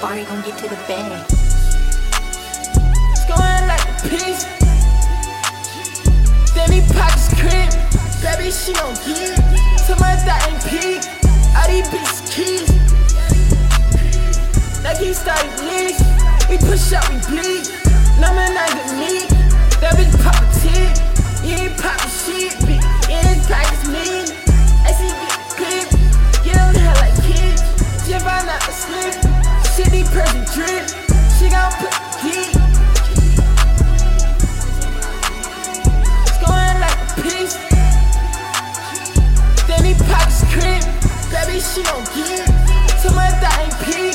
party gon' get to the bag. It's going like a piece. Then he pockets crib. Baby, she don't get. Tell my that ain't peak. All these bitches keys. Like he started leaks. We push out, we bleed. drip. She gon' put heat. It's going like a piece. Then he pops crib. Baby, she gon' get to my dying piece.